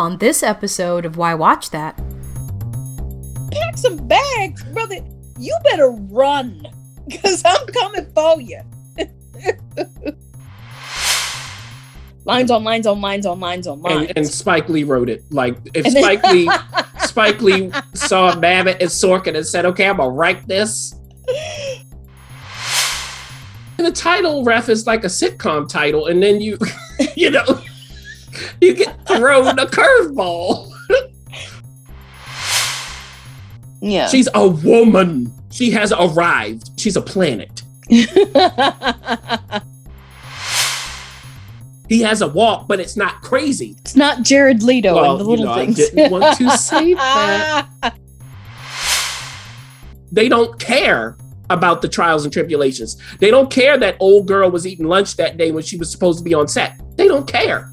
On this episode of Why Watch That, pack some bags, brother. You better run, because I'm coming for you. lines on lines on lines on lines on lines. And, and Spike Lee wrote it. Like if Spike Lee Spike Lee saw Mamet and Sorkin and said, "Okay, I'm gonna write this." And the title ref is like a sitcom title, and then you, you know, you get thrown a curveball. yeah, she's a woman. She has arrived. She's a planet. he has a walk, but it's not crazy. It's not Jared Leto well, and the little you know, things. I didn't want to say that. they don't care about the trials and tribulations. They don't care that old girl was eating lunch that day when she was supposed to be on set. They don't care.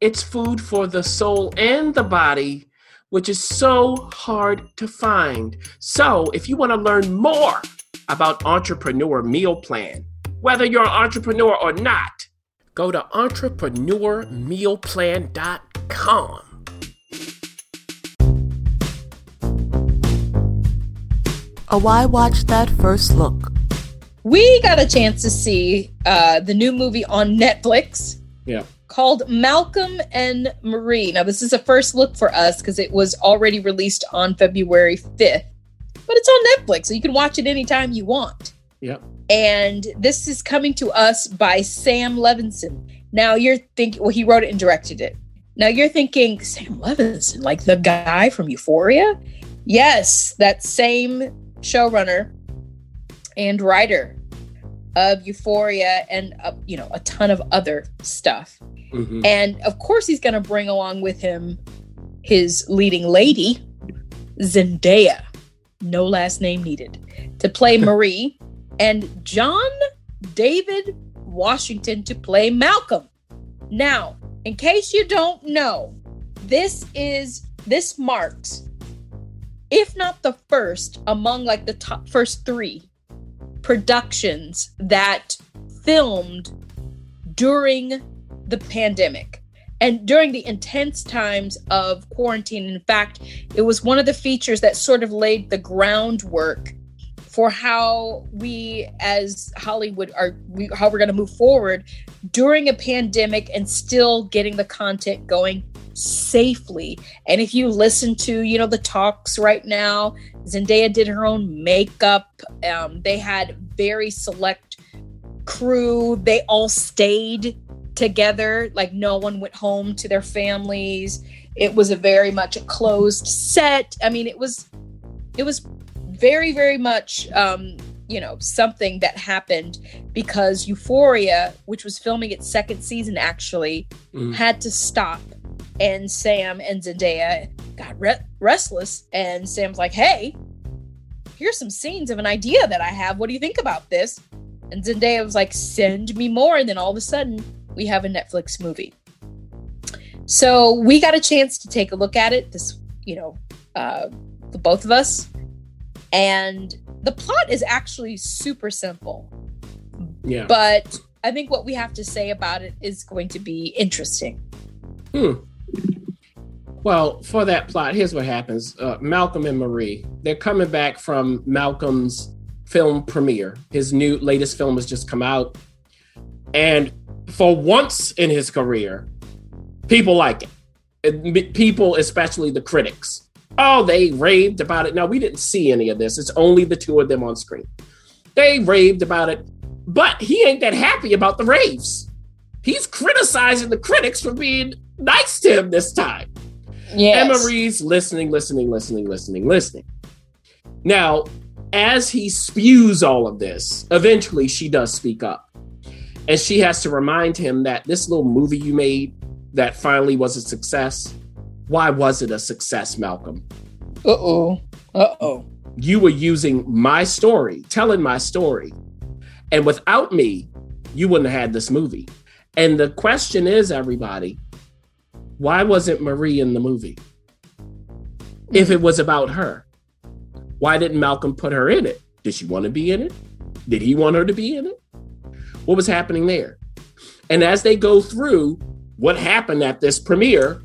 It's food for the soul and the body, which is so hard to find. So, if you want to learn more about Entrepreneur Meal Plan, whether you're an entrepreneur or not, go to entrepreneurmealplan.com. A Why Watch That First Look. We got a chance to see uh, the new movie on Netflix. Yeah called Malcolm and Marie. Now, this is a first look for us because it was already released on February 5th, but it's on Netflix, so you can watch it anytime you want. Yep. And this is coming to us by Sam Levinson. Now, you're thinking, well, he wrote it and directed it. Now, you're thinking, Sam Levinson, like the guy from Euphoria? Yes, that same showrunner and writer of Euphoria and uh, you know a ton of other stuff. Mm-hmm. And of course, he's going to bring along with him his leading lady, Zendaya, no last name needed, to play Marie, and John David Washington to play Malcolm. Now, in case you don't know, this is this marks if not the first among like the top first 3 productions that filmed during the pandemic and during the intense times of quarantine. In fact, it was one of the features that sort of laid the groundwork for how we as Hollywood are we, how we're going to move forward during a pandemic and still getting the content going safely. And if you listen to, you know, the talks right now, Zendaya did her own makeup. Um, they had very select crew. They all stayed together. Like no one went home to their families. It was a very much a closed set. I mean, it was it was very very much um, you know something that happened because Euphoria, which was filming its second season, actually mm. had to stop, and Sam and Zendaya got re- restless, and Sam's like, "Hey, here's some scenes of an idea that I have. What do you think about this?" And Zendaya was like, "Send me more," and then all of a sudden we have a Netflix movie. So we got a chance to take a look at it. This, you know, uh, the both of us, and the plot is actually super simple. Yeah. But I think what we have to say about it is going to be interesting. Hmm. Well, for that plot, here's what happens uh, Malcolm and Marie, they're coming back from Malcolm's film premiere. His new latest film has just come out. And for once in his career, people like it. People, especially the critics. Oh, they raved about it. Now, we didn't see any of this. It's only the two of them on screen. They raved about it, but he ain't that happy about the raves. He's criticizing the critics for being nice to him this time. Yes. And Marie's listening, listening, listening, listening, listening. Now, as he spews all of this, eventually she does speak up. And she has to remind him that this little movie you made that finally was a success, why was it a success, Malcolm? Uh oh. Uh oh. You were using my story, telling my story. And without me, you wouldn't have had this movie. And the question is, everybody, why wasn't Marie in the movie? If it was about her, why didn't Malcolm put her in it? Did she want to be in it? Did he want her to be in it? What was happening there? And as they go through what happened at this premiere,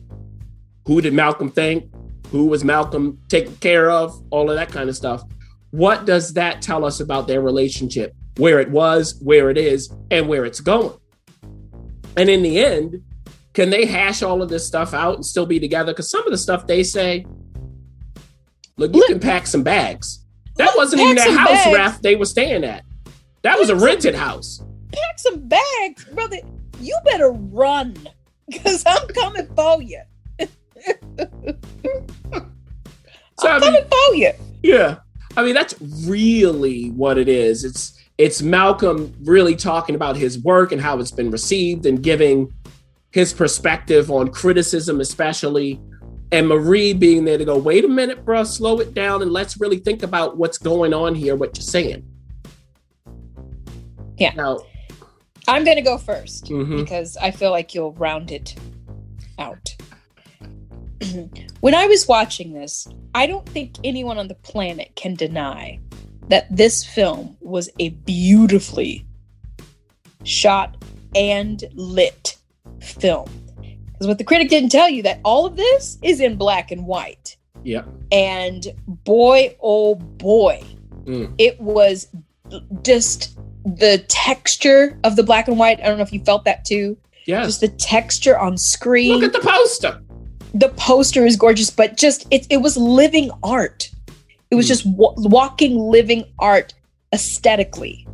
who did Malcolm think? Who was Malcolm taken care of? All of that kind of stuff. What does that tell us about their relationship? Where it was, where it is, and where it's going? And in the end, can they hash all of this stuff out and still be together? Because some of the stuff they say, look, you Look- can pack some bags. That Look, wasn't even that house, bags. Raph, they were staying at. That was a rented house. Pack some bags, brother. You better run. Cause I'm coming for you. So, I I'm mean, coming for you. Yeah. I mean, that's really what it is. It's it's Malcolm really talking about his work and how it's been received and giving his perspective on criticism, especially. And Marie being there to go, wait a minute, bro, slow it down and let's really think about what's going on here, what you're saying. Yeah. Now, I'm gonna go 1st Mhm. because I feel like you'll round it out. when I was watching this, I don't think anyone on the planet can deny that this film was a beautifully shot and lit film. Because what the critic didn't tell you that all of this is in black and white. yeah. And boy, oh boy, Mm. it was just the texture of the black and white. I don't know if you felt that too. Yes. Just the texture on screen. Look at the poster. the poster is gorgeous, but just it, it was living art. It was Mm. just wa- walking, living art aesthetically.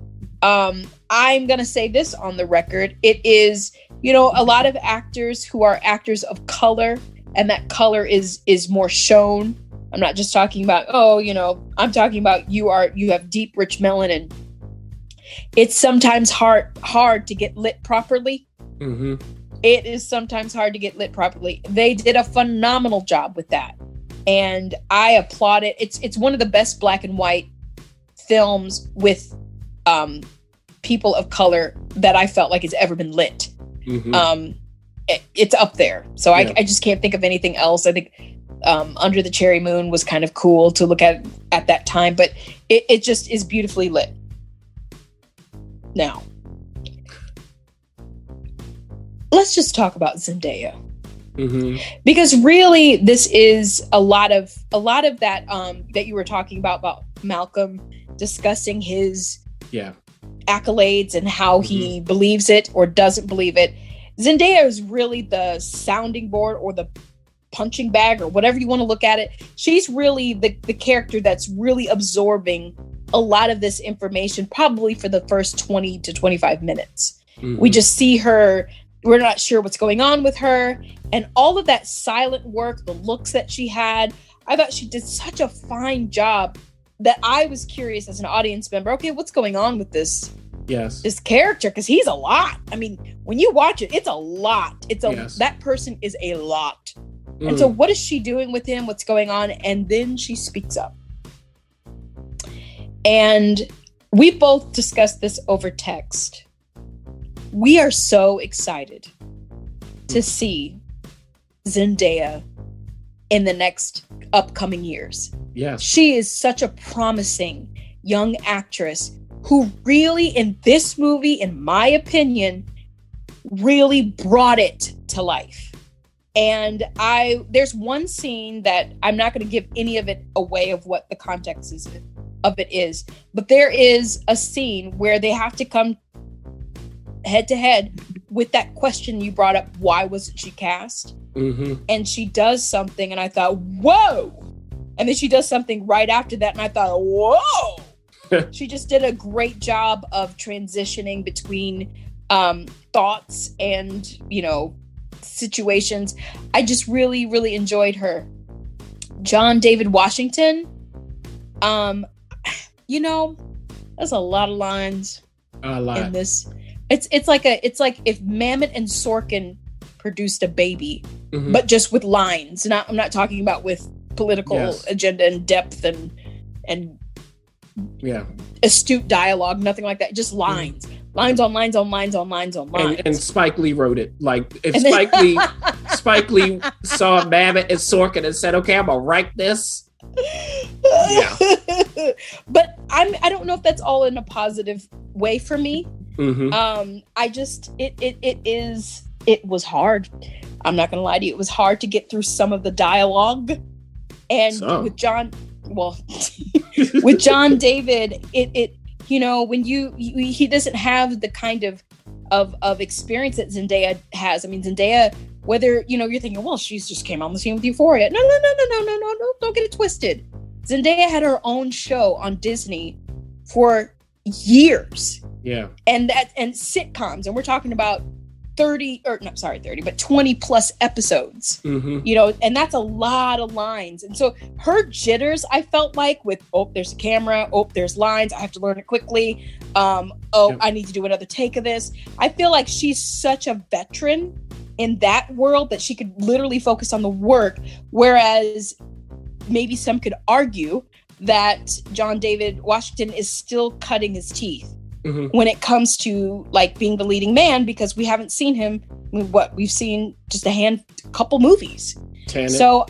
Um, I'm gonna say this on the record. It is, you know, a lot of actors who are actors of color, and that color is is more shown. I'm not just talking about, oh, you know, I'm talking about you are you have deep, rich melanin. It's sometimes hard hard to get lit properly hmm it is sometimes hard to get lit properly. They did a phenomenal job with that. And I applaud it. It's it's one of the best black and white films with um people of color that I felt like has ever been lit. hmm Um it- it's up there. So Yeah. I, I just can't think of anything else. I think um, Under the Cherry Moon was kind of cool to look at at that time, but it, it just is beautifully lit. Now, let's just talk about Zendaya hmm because really this is a lot of a lot of that um that you were talking about about Malcolm discussing his Yeah. accolades and how he believes it or doesn't believe it. Zendaya is really the sounding board or the punching bag or whatever you want to look at it. She's really the, the character that's really absorbing a lot of this information, probably for the first 20 to 25 minutes. We Mhm. just see her, we're not sure what's going on with her. And all of that silent work, the looks that she had, I thought she did such a fine job that I was curious as an audience member. Okay, what's going on with this yes. this character? Because he's a lot. I mean, when you watch it, it's a lot. It's a Yes. that person is a lot. Mm. And so, what is she doing with him? What's going on? And then she speaks up. And we both discussed this over text. We are so excited to see Zendaya in the next upcoming years. yes. She is such a promising young actress who really, in this movie, in my opinion, really brought it to life. And I, there's one scene that I'm not going to give any of it away of what the context is of it is, but there is a scene where they have to come head to head with that question you brought up, why wasn't she cast? hmm And she does something, and I thought, whoa. And then she does something right after that, and I thought, whoa. she just did a great job of transitioning between um, thoughts and, you know, situations. I just really, really enjoyed her. John David Washington, um, you know, there's a lot of lines A in this. It's it's like a it's like if Mamet and Sorkin produced a baby, Mhm. but just with lines. Not I'm not talking about with political Yes. agenda and depth and and yeah. astute dialogue, nothing like that. Just lines, lines on lines on lines on lines on lines. And, and Spike Lee wrote it. Like if then- Spike Lee Spike Lee saw Mamet and Sorkin and said, "Okay, I'm gonna write this." Yeah. but I'm I don't know if that's all in a positive way for me. hmm Um, I just it it it is it was hard. I'm not gonna lie to you, it was hard to get through some of the dialogue. And Some. with John, well, with John David, it it you know when you, you he doesn't have the kind of of of experience that Zendaya has. I mean Zendaya, whether you know you're thinking, well, she's just came on the scene with Euphoria. No, no, no, no, no, no, no, no, don't get it twisted. Zendaya had her own show on Disney for years. Yeah. and that and sitcoms and we're talking about 30 or no sorry 30 but 20 plus episodes. Hmm you know and that's a lot of lines. And so her jitters i felt like with oh there's a camera oh there's lines i have to learn it quickly. Um oh i need to do another take of this. I feel like she's such a veteran in that world that she could literally focus on the work whereas maybe some could argue that john david washington is still cutting his teeth hmm when it comes to like being the leading man because we haven't seen him I mean, what we've seen just a hand couple movies. Tenet. so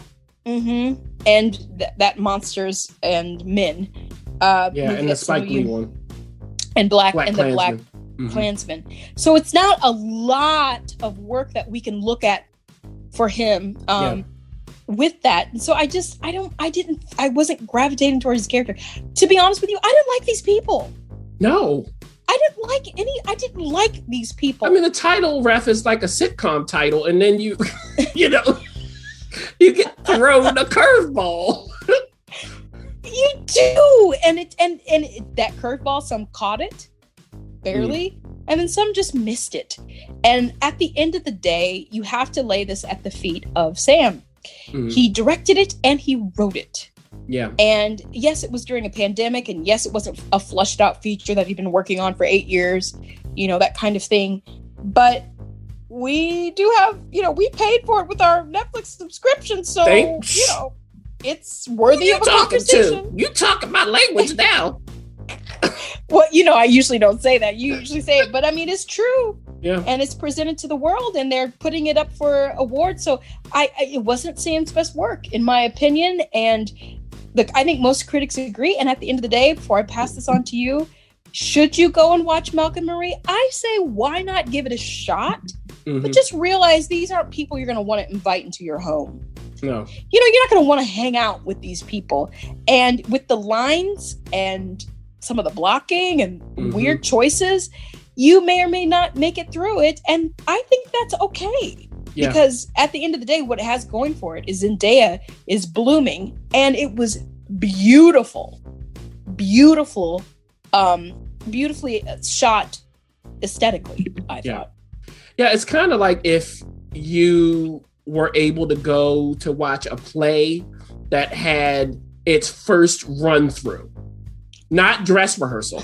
hmm and th- that monsters and men uh yeah, and the Spike Lee one. and black, Black and the black Klansman. Mhm. klansman so it's not a lot of work that we can look at for him um with that and so i just i don't i didn't i wasn't gravitating towards his character to be honest with you i didn't like these people No, I didn't like any. I didn't like these people. I mean the title ref is like a sitcom title, and then you, you know, you get thrown a curveball. you do, and it and and it, that curveball, some caught it barely, and then some just missed it. And at the end of the day, you have to lay this at the feet of Sam. Mhm. He directed it and he wrote it. Yeah, And yes, it was during a pandemic, and yes, it wasn't a flushed out feature that he'd been working on for eight years, you know, that kind of thing. But we do have, you know, we paid for it with our Netflix subscription, so Thanks. you know, it's worthy of a talking conversation. to? You talking my language now? Well, you know, I usually don't say that. You usually say it, but I mean, it's true, Yeah, and it's presented to the world, and they're putting it up for awards. So, I, I it wasn't Sam's best work, in my opinion, and look, I think most critics agree. And at the end of the day, before I pass this on to you, should you go and watch Malcolm Marie? I say, why not give it a shot? Mhm. But just realize these aren't people you're going to want to invite into your home. no, you know, you're not going to want to hang out with these people. And with the lines and some of the blocking and Mhm. weird choices, you may or may not make it through it. And I think that's okay. Yeah. Because at the end of the day, what it has going for it is Zendaya is blooming and it was beautiful, beautiful, um, beautifully shot aesthetically, I Yeah. thought. yeah. It's kind of like if you were able to go to watch a play that had its first run through, not dress rehearsal.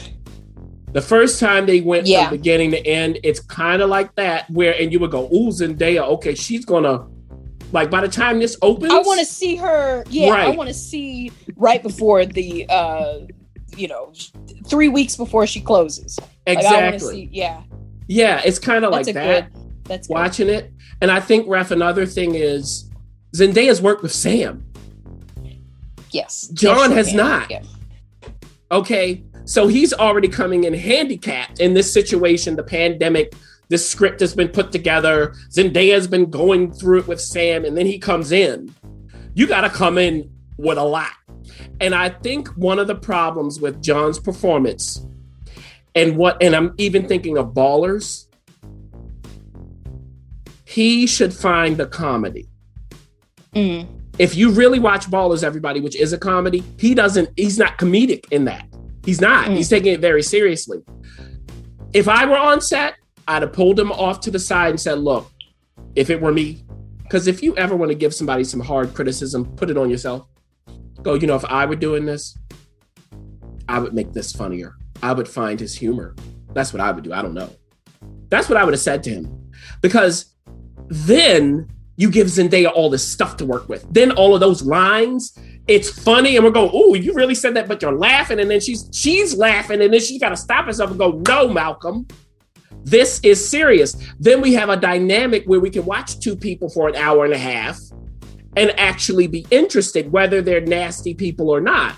The first time they went Yeah. from beginning to end, it's kind of like that, where and you would go, "Ooh, Zendaya, okay, she's gonna." Like by the time this opens, I want to see her. Yeah, I want to see right before the, uh, you know, three weeks before she closes. Like, exactly. see. Yeah, Yeah, it's kind of like that. good. That's good. watching it. And I think, Ref, another thing is Zendaya's worked with Sam. Yes, John Yes, has can. not. Yeah. Okay. So he's already coming in handicapped in this situation, the pandemic. This script has been put together. Zendaya's been going through it with Sam, and then he comes in. You got to come in with a lot. And I think one of the problems with John's performance, and what, and I'm even thinking of Ballers, he should find the comedy. Mm. If you really watch Ballers, everybody, which is a comedy, he doesn't. He's not comedic in that. He's not. Mm. He's taking it very seriously. If I were on set, I'd have pulled him off to the side and said, "Look, if it were me, because if you ever want to give somebody some hard criticism, put it on yourself. Go, you know, if I were doing this, I would make this funnier. I would find his humor. That's what I would do. I don't know. That's what I would have said to him. Because then you give Zendaya all this stuff to work with. Then all of those lines, it's funny, and we're going, "Oh, you really said that," but you're laughing, and then she's she's laughing, and then she's got to stop herself and go, "No, Malcolm, this is serious." Then we have a dynamic where we can watch two people for an hour and a half and actually be interested, whether they're nasty people or not.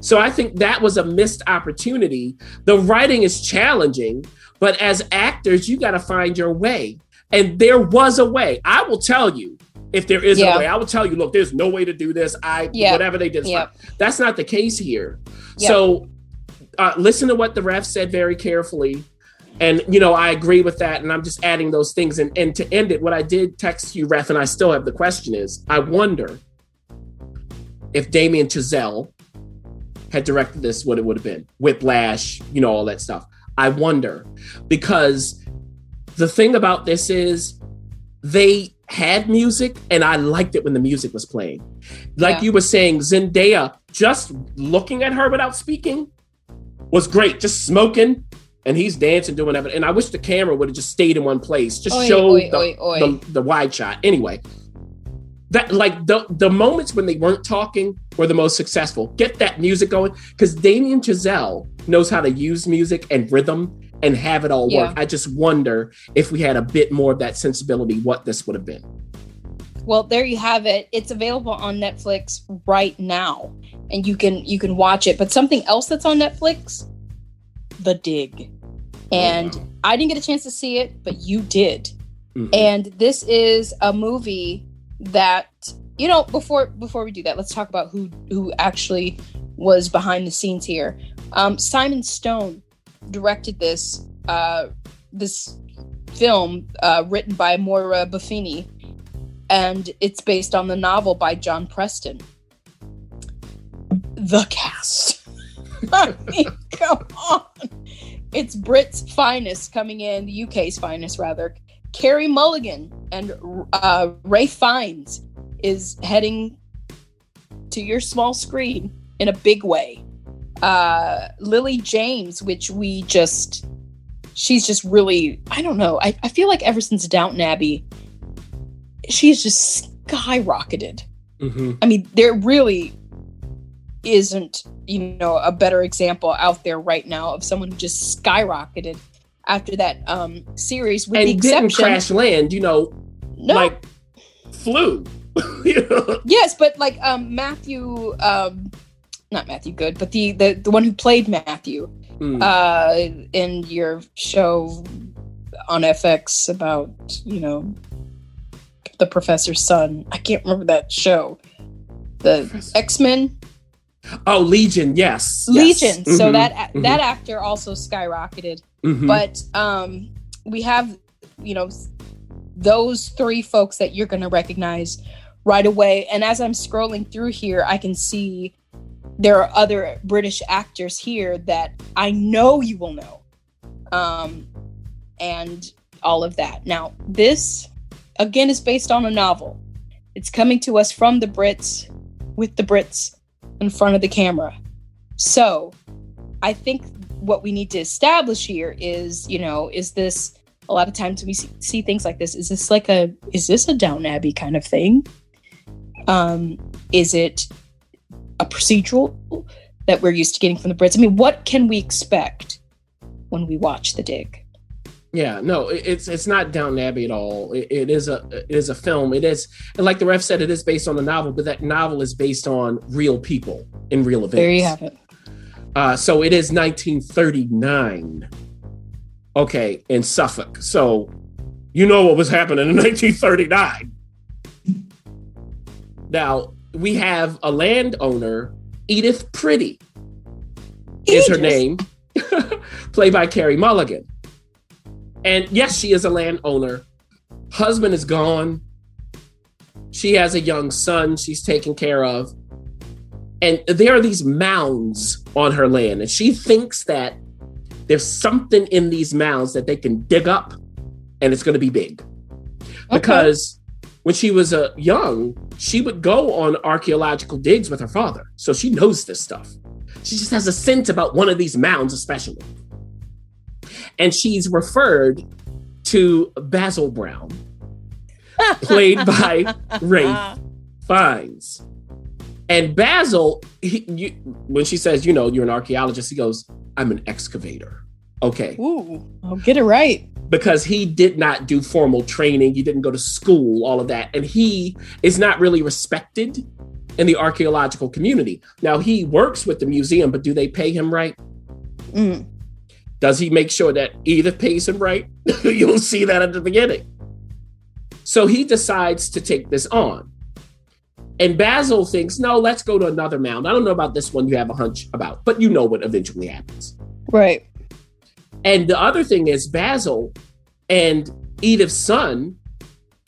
So I think that was a missed opportunity. The writing is challenging, but as actors, you got to find your way. And there was a way. I will tell you if there is Yeah. a way. I will tell you, look, there's no way to do this. I Yeah. whatever they did. Yeah. That's not the case here. So uh, listen to what the ref said very carefully. And you know, I agree with that, and I'm just adding those things. And and to end it, what I did text you, ref, and I still have the question is, I wonder if Damien Chazelle had directed this, what it would have been. Whiplash, you know, all that stuff. I wonder because the thing about this is they had music and I liked it when the music was playing. Like Yeah. you were saying, Zendaya, just looking at her without speaking was great. Just smoking and he's dancing, doing whatever. And I wish the camera would have just stayed in one place, just Oi, showed oi, the, oi. The, the wide shot. Anyway, that like the the moments when they weren't talking were the most successful. Get that music going because Damien Chazelle knows how to use music and rhythm and have it all work. I just wonder if we had a bit more of that sensibility, what this would have been. Well, there you have it. It's available on Netflix right now, and you can you can watch it. But something else that's on Netflix, The Dig, and wow. I didn't get a chance to see it, but you did. Mhm. And this is a movie that you know. Before before we do that, let's talk about who who actually was behind the scenes here. Um, Simon Stone directed this uh, this film uh, written by Moira Buffini, and it's based on the novel by John Preston. The cast. I mean, come on. It's Brit's finest coming in, the UK's finest rather. Carey Mulligan and uh, Ralph Fiennes is heading to your small screen in a big way. Uh, Lily James, which we just, she's just really, I don't know. I, I feel like ever since Downton Abbey, she's just skyrocketed. Mhm. I mean, there really isn't, you know, a better example out there right now of someone who just skyrocketed after that um series with the and didn't exception crash land, you know, no like flew. You know? yes but like um matthew um not matthew good but the the, the one who played matthew Mm. uh in your show on fx about you know the professor's son i can't remember that show the x-men oh, Legion, yes. yes. legion so Mhm, that mhm, that actor also skyrocketed mhm. but um we have you know those three folks that you're going to recognize right away and as i'm scrolling through here i can see there are other british actors here that i know you will know. Um and all of that. Now this again is based on a novel. It's coming to us from the brits with the brits in front of the camera. So i think what we need to establish here is you know is this a lot of times we see, see things like this. Is this like a is this a Downton Abbey kind of thing? Um is it a procedural that we're used to getting from the brits i mean what can we expect when we watch the dig Yeah, no, it's it's not Downton Abbey at all. It, it is a it is a film. It is and like the ref said, it is based on a novel, but that novel is based on real people in real events. there you have it Uh, so it is 1939. Okay, in Suffolk. So you know what was happening in 1939. Now we have a landowner, Edith Pretty, is her name, played by Carey Mulligan. And yes, she is a landowner, Husband is gone. She has a young son she's taking care of. And there are these mounds on her land. And she thinks that there's something in these mounds that they can dig up and it's going to be big. Because when she was uh, young, she would go on archaeological digs with her father. So she knows this stuff. She just has a sense about one of these mounds, especially. And she's referred to Basil Brown, played by Ralph Fiennes. And Basil, he, you, when she says, you know, you're an archaeologist, he goes, I'm an excavator. Okay. Ooh, I'll get it right. Because he did not do formal training, he didn't go to school, all of that. And he is not really respected in the archaeological community. Now, he works with the museum, but do they pay him right? Mm. Does he make sure that Edith pays him right? You'll see that at the beginning. So he decides to take this on. And Basil thinks, no, let's go to another mound. I don't know about this one you have a hunch about, but you know what eventually happens. Right. And the other thing is, Basil and Edith's son,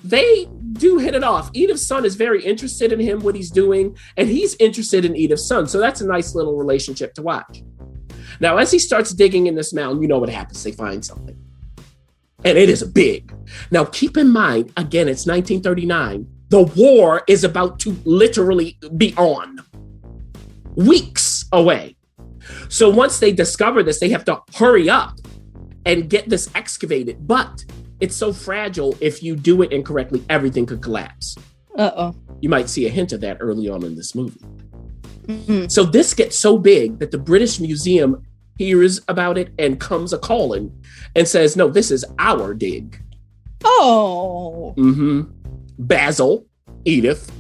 they do hit it off. Edith's son is very interested in him, what he's doing, and he's interested in Edith's son. So that's a nice little relationship to watch. Now, as he starts digging in this mound, you know what happens. They find something. And it is big. Now, keep in mind, again, it's 1939 the war is about to literally be on weeks away. So once they discover this, they have to hurry up and get this excavated. But it's so fragile, if you do it incorrectly, everything could collapse. Uh oh. You might see a hint of that early on in this movie. Mm-hmm. So this gets so big that the British Museum hears about it and comes a calling and says, No, this is our dig. Oh. Mm-hmm. Basil, Edith,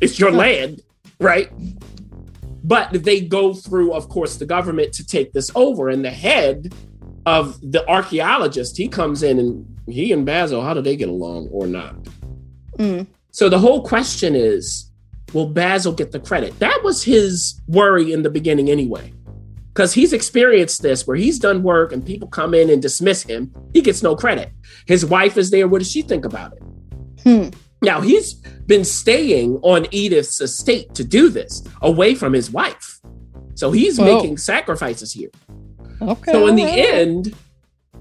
it's your land, right? But they go through, of course, the government to take this over. And the head of the archaeologist, he comes in and he and Basil, how do they get along or not? Mm. So the whole question is will Basil get the credit? That was his worry in the beginning anyway. Because he's experienced this where he's done work and people come in and dismiss him. He gets no credit. His wife is there. What does she think about it? Hmm. Now he's been staying on Edith's estate to do this, away from his wife. So he's Whoa. making sacrifices here. Okay. So in the end,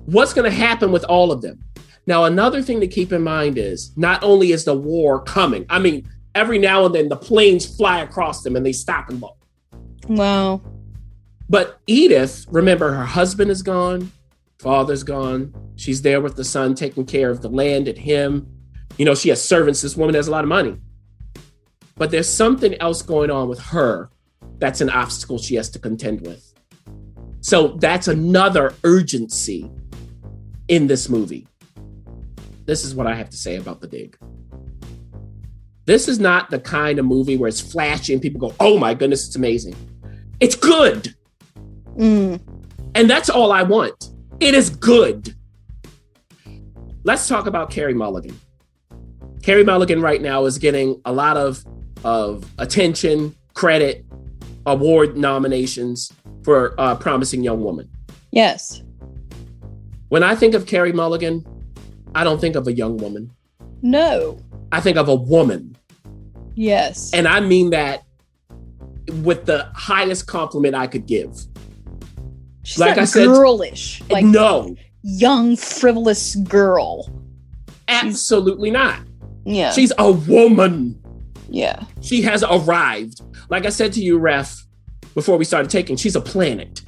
what's going to happen with all of them? Now, another thing to keep in mind is not only is the war coming, I mean, every now and then the planes fly across them and they stop and look. Wow. But Edith, remember, her husband is gone, father's gone. She's there with the son, taking care of the land and him. You know, she has servants. This woman has a lot of money. But there's something else going on with her that's an obstacle she has to contend with. So that's another urgency in this movie. This is what I have to say about The Dig. This is not the kind of movie where it's flashy and people go, oh my goodness, it's amazing. It's good. Mm. And that's all I want. It is good. Let's talk about Carey Mulligan. Carey Mulligan right now is getting a lot of, of attention, credit, award nominations for uh, Promising Young Woman. Yes. When I think of Carey Mulligan, I don't think of a young woman. No. I think of a woman. Yes. And I mean that with the highest compliment I could give. She's like not I said- girlish, like no, young frivolous girl. absolutely not. Yeah. She's a woman. yeah. She has arrived. Like I said to you, Ref, before we started taking, she's a planet.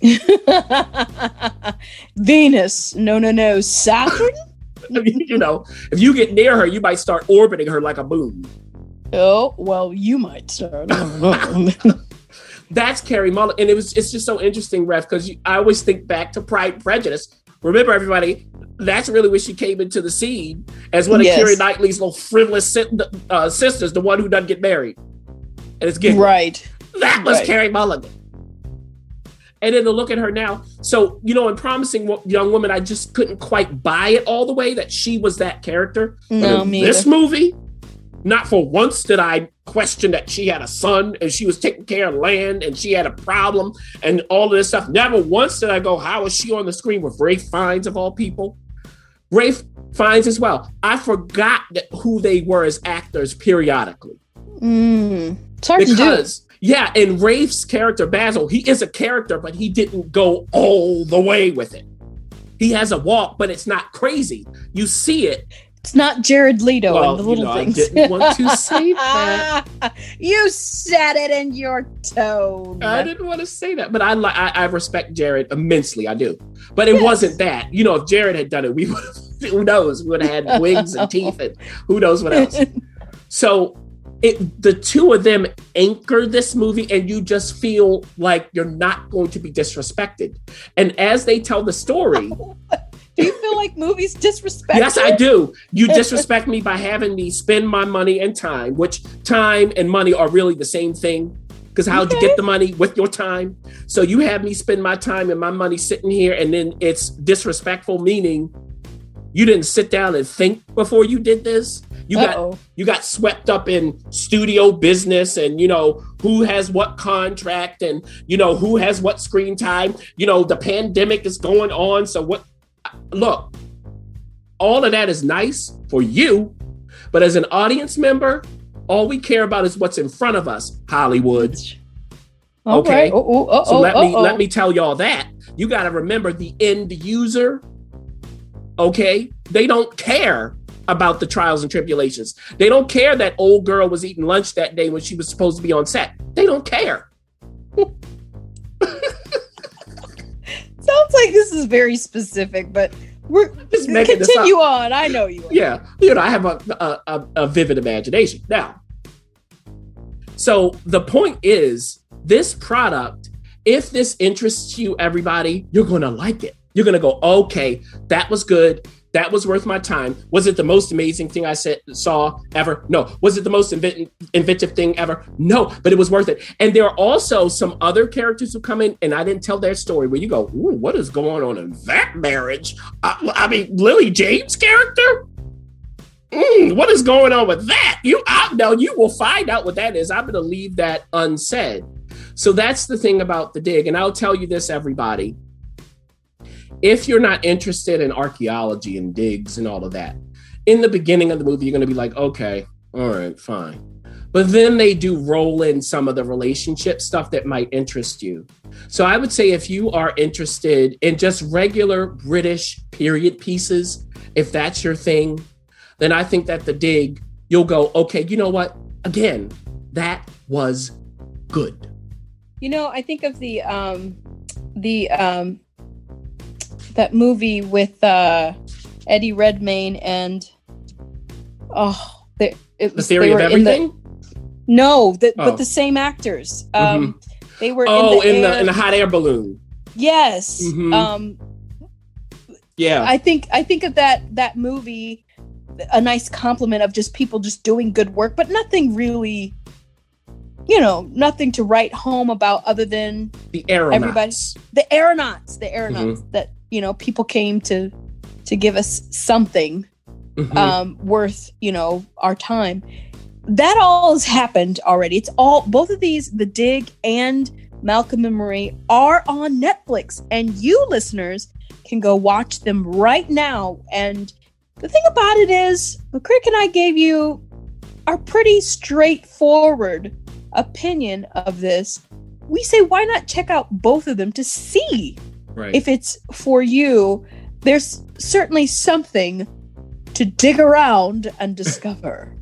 Venus. No, no, no. Saturn? you know, if you get near her, you might start orbiting her like a moon. oh, well, you might start. I don't know. That's Carey Mulligan. And it was it's just so interesting, Ref, because I always think back to Pride and Prejudice. Remember, everybody, that's really where she came into the scene as one of Yes. Carrie Knightley's little frivolous si- uh, sisters, the one who doesn't get married. And it's getting right. That was Right. Carey Mulligan. And then to look at her now. So, you know, in Promising Young Woman, I just couldn't quite buy it all the way that she was that character. No, in me this either. movie, not for once did I question that she had a son and she was taking care of land and she had a problem and all of this stuff. Never once did I go, how is she on the screen with Ralph Fiennes of all people? Ralph, Fiennes as well. I forgot that who they were as actors periodically. Mm. It's hard because, yeah, and Ralph's character, Basil, he is a character, but he didn't go all the way with it. He has a walk, but it's not crazy. You see it. It's not Jared Leto Well, and the you little know, I didn't want to say that. you said it in your tone. I didn't want to say that, but I li- I, I respect Jared immensely. I do, but it Yes. wasn't that. You know, if Jared had done it, we would. Have- who knows? We would have had wigs and teeth, and who knows what else. So, it the two of them anchor this movie, and you just feel like you're not going to be disrespected. And as they tell the story, Do you feel like movies disrespect? yes. I do. You disrespect me by having me spend my money and time, which time and money are really the same thing. Because how'd you get the money with your time? So you have me spend my time and my money sitting here, and then it's disrespectful, meaning you didn't sit down and think before you did this. You got Uh-oh. you got swept up in studio business and you know who has what contract and you know who has what screen time. You know the pandemic is going on, so what? Look, all of that is nice for you, but as an audience member, all we care about is what's in front of us, Hollywood. Okay. right. Oh, oh, oh, So let me let me tell y'all that. You got to remember the end user. Okay? They don't care about the trials and tribulations. They don't care that old girl was eating lunch that day when she was supposed to be on set. They don't care. Sounds like this is very specific, but we're Just making this continue on. I know you. are. Yeah, you know, I have a, a, a, a vivid imagination. Now, so the point is this product, if this interests you, everybody, you're going to like it. You're going to go, okay, that was good. That was worth my time. Was it the most amazing thing I said, saw ever? No. Was it the most invent, inventive thing ever? No, but it was worth it. And there are also some other characters who come in, and I didn't tell their story where you go, Ooh, what is going on in that marriage? I, I mean, Lily James' character? Mm, what is going on with that? You I, now you will find out what that is. I'm going to leave that unsaid. So that's the thing about the dig, and I'll tell you this, everybody. If you're not interested in archaeology and digs and all of that, in the beginning of the movie, you're going to be like, okay, all right, fine. But then they do roll in some of the relationship stuff that might interest you. So I would say if you are interested in just regular British period pieces, if that's your thing, then I think that the dig, you'll go, okay, you know what? Again, that was good. You know, I think of the um the um that movie with uh Eddie Redmayne and oh the it The theory they of in the- everything. no, the, Oh. but the same actors. Um they were oh, in the, in air- the in the hot air balloon. Yes. Mhm. Um Yeah. I think I think of that that movie a nice compliment of just people just doing good work, but nothing really you know, nothing to write home about other than the aeronauts. everybody- the aeronauts, the aeronauts Mm-hmm. that, you know, people came to to give us something Mhm. um worth, you know, our time. That all has happened already. It's all both of these, The Dig and Malcolm and Marie, are on Netflix, and you listeners can go watch them right now. And the thing about it is, the and I gave you our pretty straightforward opinion of this. We say, why not check out both of them to see right. if it's for you? There's certainly something to dig around and discover.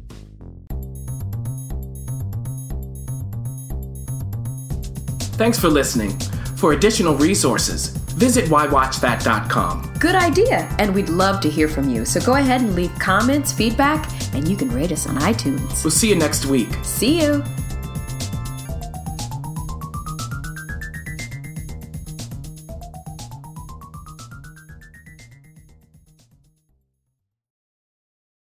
Thanks for listening. For additional resources, visit whywatchthat.com. Good idea, and we'd love to hear from you. So go ahead and leave comments, feedback, and you can rate us on iTunes. We'll see you next week. See you.